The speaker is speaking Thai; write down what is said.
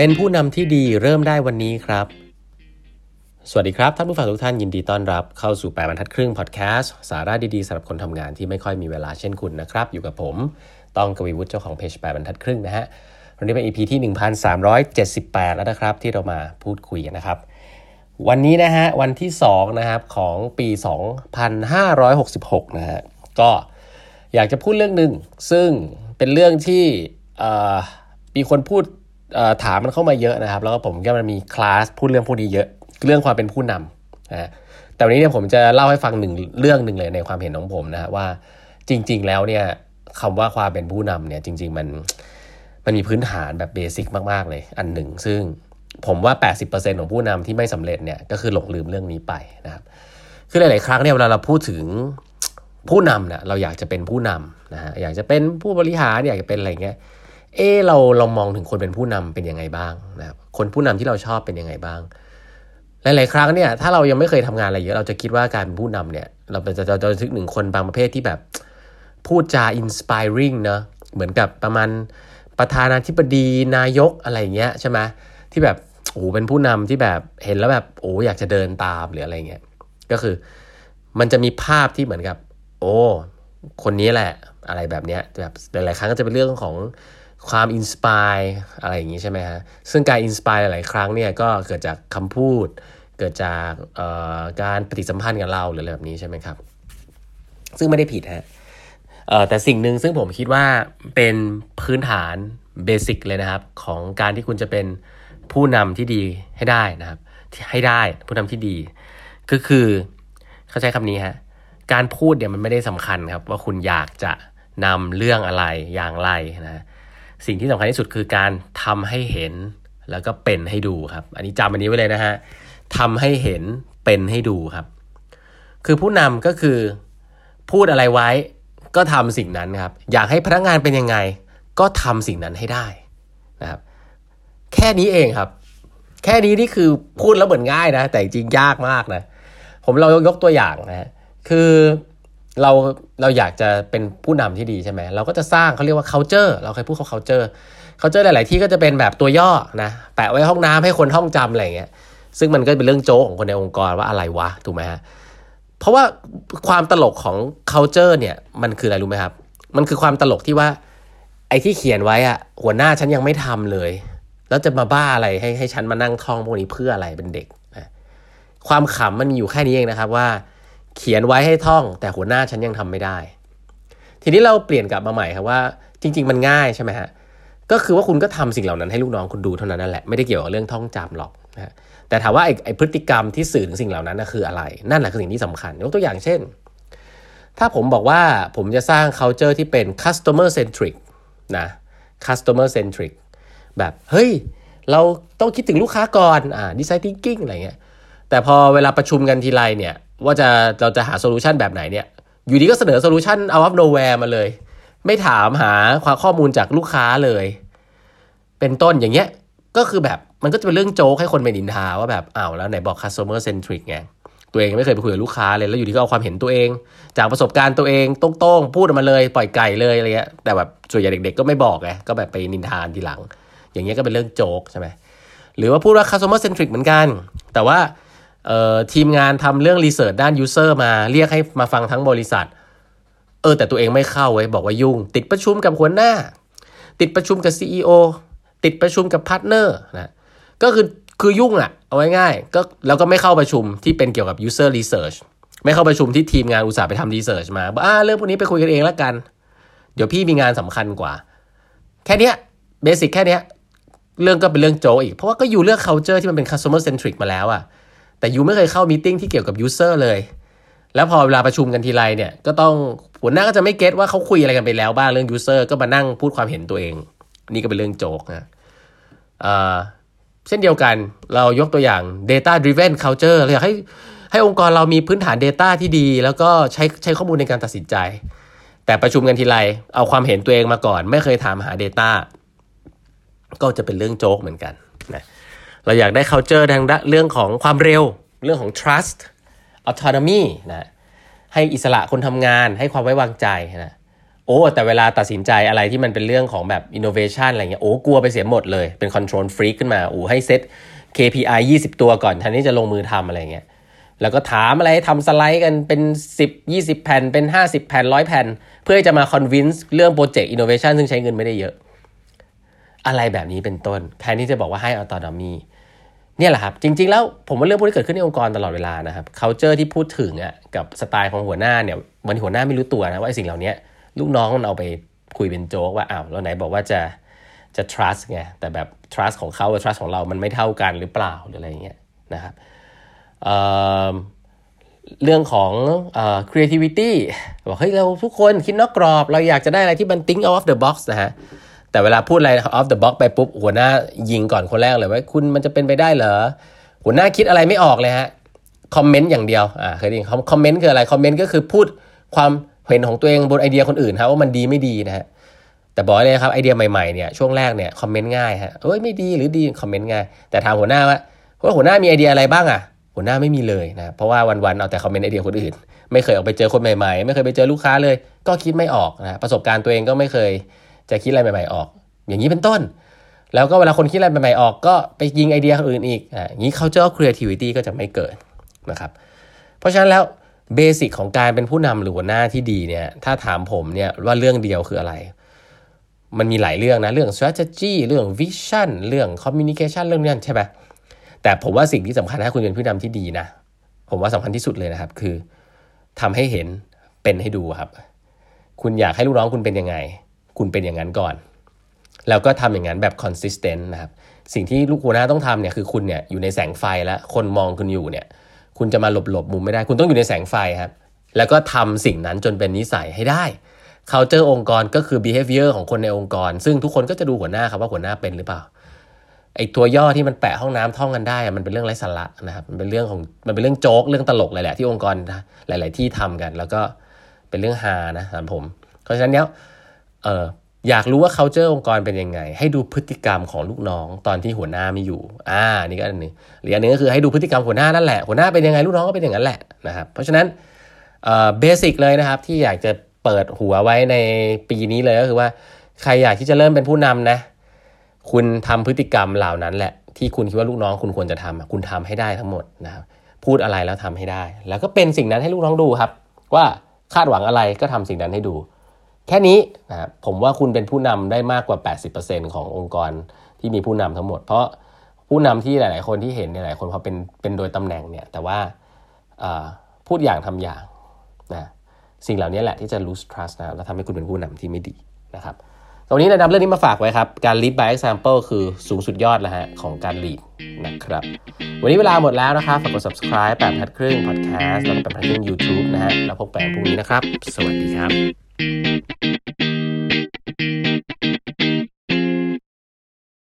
เป็นผู้นำที่ดีเริ่มได้วันนี้ครับ สวัสดีครับ ท่านผู้ฟังทุกท่านยินดีต้อนรับเข้าสู่แปดบรรทัดครึ่งพอดแคสต์สาระดีๆสำหรับคนทำงานที่ไม่ค่อยมีเวลาเช่นคุณนะครับ อยู่กับผมต้องกวีวุฒิเจ้าของเพจแปดบรรทัดครึ่งนะฮะวันนี้เป็น EP ที่ 1378 แล้วนะครับ ที่เรามาพูดคุยกันนะครับ วันนี้นะฮะวันที่2นะครับของปี 2566 นะฮะก็อยากจะพูดเรื่องหนึ่งซึ่งเป็นเรื่องที่มีคนพูด ถามมันเข้ามาเยอะนะครับ แล้วก็ผมก็มันมีคลาสพูดเรื่องพวกนี้เยอะ เรื่องความเป็นผู้นำนะแต่วันนี้เนี่ยผมจะเล่าให้ฟังหนึ่งเรื่องหนึ่งเลยในความเห็นของผมนะว่าจริง ๆ แล้วเนี่ยคำว่าความเป็นผู้นำเนี่ยจริง ๆ มันมันมีพื้นฐานแบบเบสิกมาก ๆ เลยอันหนึ่ง ซึ่งผมว่า 80%ของผู้นำที่ไม่สำเร็จเนี่ยก็คือหลงลืมเรื่องนี้ไปนะครับ คือหลาย ๆ ครั้งเนี่ยเวลาเราพูดถึงผู้นำเนี่ยเราอยากจะเป็นผู้นำนะฮะอยากจะเป็นผู้บริหารอยากจะเป็นอะไรเงี้ย เออเราเรามองถึงคนเป็นผู้นำเป็นยังไงบ้างนะครับคนผู้นำที่เราชอบเป็นยังไงบ้าง หลาย ๆ ครั้งเนี่ยถ้าเรายังไม่เคยทำงานอะไรเยอะเราจะคิดว่าการเป็นผู้นำเนี่ย เราจะจะจะทึกหนึ่งคนบางประเภทที่แบบ พูดจา inspiring เนาะเหมือนกับประมาณประธานาธิบดีนายกอะไรเงี้ยใช่ไหมที่แบบโอ้เป็นผู้นำที่แบบเห็นแล้วแบบโอ้อยากจะเดินตามหรืออะไรเงี้ยก็คือมันจะมีภาพที่เหมือนกับ โอ้ คนนี้แหละ อะไรแบบเนี้ยแบบหลายๆครั้งก็จะเป็นเรื่องของ ความ inspire อะไรอย่างนี้ใช่ไหมฮะซึ่งการ inspire หลายครั้งเนี่ยก็เกิดจากคำพูด เกิดจากการปฏิสัมพันธ์กับเราหรืออะไรแบบนี้ใช่ไหมครับ ซึ่งไม่ได้ผิดฮะแต่สิ่งหนึ่งซึ่งผมคิดว่าเป็นพื้นฐานเบสิกเลยนะครับ ของการที่คุณจะเป็นผู้นำที่ดีให้ได้นะครับให้ได้ผู้นำที่ดี ก็คือเข้าใจคำนี้ฮะการพูดเนี่ยมันไม่ได้สำคัญครับ ว่าคุณอยากจะนำเรื่องอะไรอย่างไรนะ สิ่งที่สำคัญที่สุดคือการทำให้เห็นแล้วก็เป็นให้ดูครับ อันนี้จำอันนี้ไว้เลยนะฮะทำให้เห็นเป็นให้ดูครับ คือผู้นำก็คือพูดอะไรไว้ก็ทำสิ่งนั้นครับ อยากให้พนักงานเป็นยังไง ก็ทำสิ่งนั้นให้ได้นะครับ แค่นี้เองครับ แค่นี้นี่คือพูดแล้วเหมือนง่ายนะ แต่จริงยากมากนะ ผมเรายกตัวอย่างนะคือ เราเราอยากจะเป็นผู้นำที่ดีใช่ไหมเราก็จะสร้างเขาเรียกว่า culture เราเคยพูดเขา culture culture หลาย ๆ ที่ก็จะเป็นแบบตัวย่อนะแปะไว้ห้องน้ำให้คนท่องจำอะไรเงี้ยซึ่งมันก็เป็นเรื่องโจ๊กของคนในองค์กรว่าอะไรวะถูกไหมฮะเพราะว่าความตลกของ culture เนี่ยมันคืออะไรรู้ไหมครับ มันคือความตลกที่ว่าไอ้ที่เขียนไว้อะหัวหน้าฉันยังไม่ทำเลย แล้วจะมาบ้าอะไรให้ให้ฉันมานั่งท่องพวกนี้เพื่ออะไรเป็นเด็กนะความขำมันมีอยู่แค่นี้เองนะครับว่า เขียนไว้ให้ท่อง แต่หัวหน้าฉันยังทำไม่ได้ ทีนี้เราเปลี่ยนกลับมาใหม่ครับว่า จริง ๆ มันง่ายใช่ไหมฮะก็คือว่าคุณก็ทำสิ่งเหล่านั้นให้ลูกน้องคุณดูเท่านั้นนั่นแหละไม่ได้เกี่ยวกับเรื่องท่องจำหรอกนะแต่ถามว่าไอ้ไอพฤติกรรมที่สื่อถึงสิ่งเหล่านั้นนะคืออะไร นั่นแหละคือสิ่งที่สำคัญยกตัวอย่างเช่น ถ้าผมบอกว่าผมจะสร้าง culture ที่เป็น customer centric นะ customer centric แบบเฮ้ยเราต้องคิดถึงลูกค้าก่อนอ่า design thinking อะไรเงี้ยแต่พอเวลาประชุมกันทีไรเนี่ย ว่าจะเราจะหา solution แบบไหนเนี่ย อยู่ดีก็เสนอ solution out of nowhere มาเลย ไม่ถามหาความข้อมูลจากลูกค้าเลย เป็นต้นอย่างเงี้ย ก็คือแบบมันก็จะเป็นเรื่องโจ๊กให้คนไปนินทาว่าแบบอ้าวแล้วไหนบอก customer centric ไงตัวเองไม่เคยไปคุยกับลูกค้าเลยแล้วอยู่ดีก็เอาความเห็นตัวเอง จากประสบการณ์ตัวเองตรงๆพูดออกมาเลยปล่อยไก่เลยอะไรเงี้ยแต่แบบส่วนใหญ่เด็ก ๆ ก็ไม่บอกไงก็แบบไปนินทาทีหลัง อย่างเงี้ยก็เป็นเรื่องโจ๊กใช่ไหมหรือว่าพูดว่า customer centric เหมือนกัน แต่ว่า ทีมงานทำเรื่อง research ด้าน user มาเรียกให้มาฟังทั้งบริษัท เออแต่ตัวเองไม่เข้าไว้บอกว่ายุ่ง ติดประชุมกับหัวหน้า ติดประชุมกับ CEO ติดประชุมกับ partner นะก็คือคือยุ่งอะเอาไว้ง่ายก็แล้วก็ไม่เข้าประชุมที่เป็นเกี่ยวกับ user research ไม่เข้าประชุมที่ทีมงานอุตส่าห์ไปทำ research มาอ่าเรื่องพวกนี้ไปคุยกันเองแล้วกัน เดี๋ยวพี่มีงานสำคัญกว่า แค่นี้ basic แค่นี้เรื่องก็เป็นเรื่องโจ๊กอีก เพราะว่าก็อยู่เรื่อง culture ที่มันเป็น customer centric มาแล้วอะ แต่ you ไม่เคยเข้า meeting ที่เกี่ยวกับ user เลย แล้วพอเวลาประชุมกันทีไรเนี่ยก็ต้องหัวหน้าก็จะไม่ get ว่าเขาคุยอะไรกันไปแล้วบ้างเรื่อง user ก็มานั่งพูดความเห็นตัวเอง นี่ก็เป็นเรื่องโจ๊กนะเช่นเดียวกันเรายกตัวอย่าง data driven culture เราอยากให้ให้องค์กรเรามีพื้นฐาน Data ที่ดี แล้วก็ใช้ใช้ข้อมูลในการตัดสินใจ แต่ประชุมกันทีไรเอาความเห็นตัวเองมาก่อน ไม่เคยถามหา Data ก็จะเป็นเรื่องโจ๊กเหมือนกันนะ เราอยากได้ culture ทางเรื่องของความเร็ว เรื่องของ trust autonomy นะให้อิสระคนทำงานให้ความไว้วางใจนะโอ้แต่เวลาตัดสินใจอะไรที่มันเป็นเรื่องของแบบ innovation อะไรเงี้ยโอ้กลัวไปเสียหมดเลยเป็น control freak ขึ้นมาโอ้ให้เซต KPI 20 ตัวก่อนทันที่จะลงมือทำอะไรเงี้ยแล้วก็ถามอะไรทำสไลด์กันเป็น 10 20 แผ่นเป็น 50 แผ่นร้อยแผ่น เพื่อจะมา convince เรื่องโปรเจกต์ innovation ซึ่งใช้เงินไม่ได้เยอะ อะไรแบบนี้เป็นต้นแทนที่จะบอกว่าให้ autonomy เนี่ยแหละครับ จริง ๆ แล้วผมว่าเรื่องพวกนี้เกิดขึ้นในองค์กรตลอดเวลานะครับ culture ที่พูดถึงอะกับสไตล์ของหัวหน้าเนี่ยมันหัวหน้าไม่รู้ตัวนะว่าไอ้สิ่งเหล่านี้ลูกน้องมันเอาไปคุยเป็นโจ๊กว่าอ้าวแล้วไหนบอกว่าจะจะ trust ไงแต่แบบ trust ของเขากับ trust ของเรามันไม่เท่ากันหรือเปล่าหรืออะไรเงี้ยนะครับเเรื่องของอ creativity บอกเฮ้ยเราทุกคนคิดนอกกรอบ เราอยากจะได้อะไรที่มัน think out of the box นะฮะ แต่เวลาพูดอะไร out of the box ไปปุ๊บหัวหน้ายิงก่อนคนแรกเลยว่าคุณมันจะเป็นไปได้เหรอหัวหน้าคิดอะไรไม่ออกเลยฮะ comment อย่างเดียวอ่าเคยได้ยิน comment คืออะไร comment ก็คือพูดความเห็นของตัวเองบนไอเดียคนอื่นครับว่ามันดีไม่ดีนะฮะแต่บอกเลยครับไอเดียใหม่ๆเนี่ยช่วงแรกเนี่ย comment ง่ายฮะเอ้ยไม่ดีหรือดี comment ง่ายแต่ถามหัวหน้าว่าว่าหัวหน้ามีไอเดียอะไรบ้างอะหัวหน้าไม่มีเลยนะเพราะว่าวันๆเอาแต่ comment ไอเดียคนอื่น ไม่เคยออกไปเจอคนใหม่ๆ ไม่เคยไปเจอลูกค้าเลย ก็คิดไม่ออกนะประสบการณ์ตัวเองก็ไม่เคย จะคิดอะไรใหม่ ๆ ออก อย่างนี้เป็นต้น แล้วก็เวลาคนคิดอะไรใหม่ ๆ ออก ก็ไปยิงไอเดียคนอื่นอีกอ่าอย่างนี้เขาเจอ creativity ก็จะไม่เกิดนะครับ เพราะฉะนั้นแล้วเบสิกของการเป็นผู้นำหรือหัวหน้าที่ดีเนี่ยถ้าถามผมเนี่ยว่าเรื่องเดียวคืออะไร มันมีหลายเรื่องนะเรื่อง strategy เรื่อง vision เรื่อง communication เรื่องนั้นใช่ไหมแต่ผมว่าสิ่งที่สำคัญถ้าคุณเป็นผู้นำที่ดีนะ ผมว่าสำคัญที่สุดเลยนะครับ คือทำให้เห็นเป็นให้ดูครับ คุณอยากให้ลูกน้องคุณเป็นยังไง คุณเป็นอย่างนั้นก่อน แล้วก็ทำอย่างนั้นแบบ consistent นะครับ สิ่งที่ลูกหัวหน้าต้องทำเนี่ยคือคุณเนี่ยอยู่ในแสงไฟแล้วคนมองคุณอยู่เนี่ย คุณจะมาหลบหลบมุมไม่ได้ คุณต้องอยู่ในแสงไฟครับ แล้วก็ทำสิ่งนั้นจนเป็นนิสัยให้ได้ culture องค์กรก็คือ behavior ของคนในองค์กร ซึ่งทุกคนก็จะดูหัวหน้าครับว่าหัวหน้าเป็นหรือเปล่าไอตัวย่อที่มันแปะห้องน้ำท่องกันได้มันเป็นเรื่องไร้สาระนะครับมันเป็นเรื่องของมันเป็นเรื่องโจ๊กเรื่องตลกเลยแหละที่องค์กรหลาย ๆ ที่ทำกัน แล้วก็เป็นเรื่องฮานะสำหรับผม เพราะฉะนั้นเนี้ย เอออยากรู้ว่า culture องค์กรเป็นยังไง ให้ดูพฤติกรรมของลูกน้องตอนที่หัวหน้าไม่อยู่ อ่า นี่ก็อันนึงหรืออันนึงก็คือให้ดูพฤติกรรมหัวหน้านั่นแหละ หัวหน้าเป็นยังไงลูกน้องก็เป็นอย่างนั้นแหละนะครับ เพราะฉะนั้นเอ่อเบสิกเลยนะครับที่อยากจะเปิดหัวไว้ในปีนี้เลยก็คือว่าใครอยากที่จะเริ่มเป็นผู้นำนะ คุณทำพฤติกรรมเหล่านั้นแหละที่คุณคิดว่าลูกน้องคุณควรจะทำคุณทำให้ได้ทั้งหมดนะครับพูดอะไรแล้วทำให้ได้ แล้วก็เป็นสิ่งนั้นให้ลูกน้องดูครับ ว่าคาดหวังอะไรก็ทำสิ่งนั้นให้ดู แค่นี้นะผมว่าคุณเป็นผู้นำได้มากกว่า 80%ขององค์กรที่มีผู้นำทั้งหมด เพราะผู้นำที่หลาย ๆ คนที่เห็นเนี่ยหลายคนเขาเป็นเป็นโดยตำแหน่งเนี่ยแต่ว่าพูดอย่างทำอย่างนะสิ่งเหล่านี้แหละที่จะ lose trust นะแล้วทำให้คุณเป็นผู้นำที่ไม่ดีนะครับตรงนี้นะนำเรื่องนี้มาฝากไว้ครับ การ lead by example คือสูงสุดยอดแล้วฮะของการ lead นะครับ วันนี้เวลาหมดแล้วนะครับ ฝากกด subscribe แปดพัดครึ่ง podcast แล้วก็แปดพัดครึ่ง YouTube นะฮะ แล้วพบกันพรุ่งนี้นะครับ สวัสดีครับ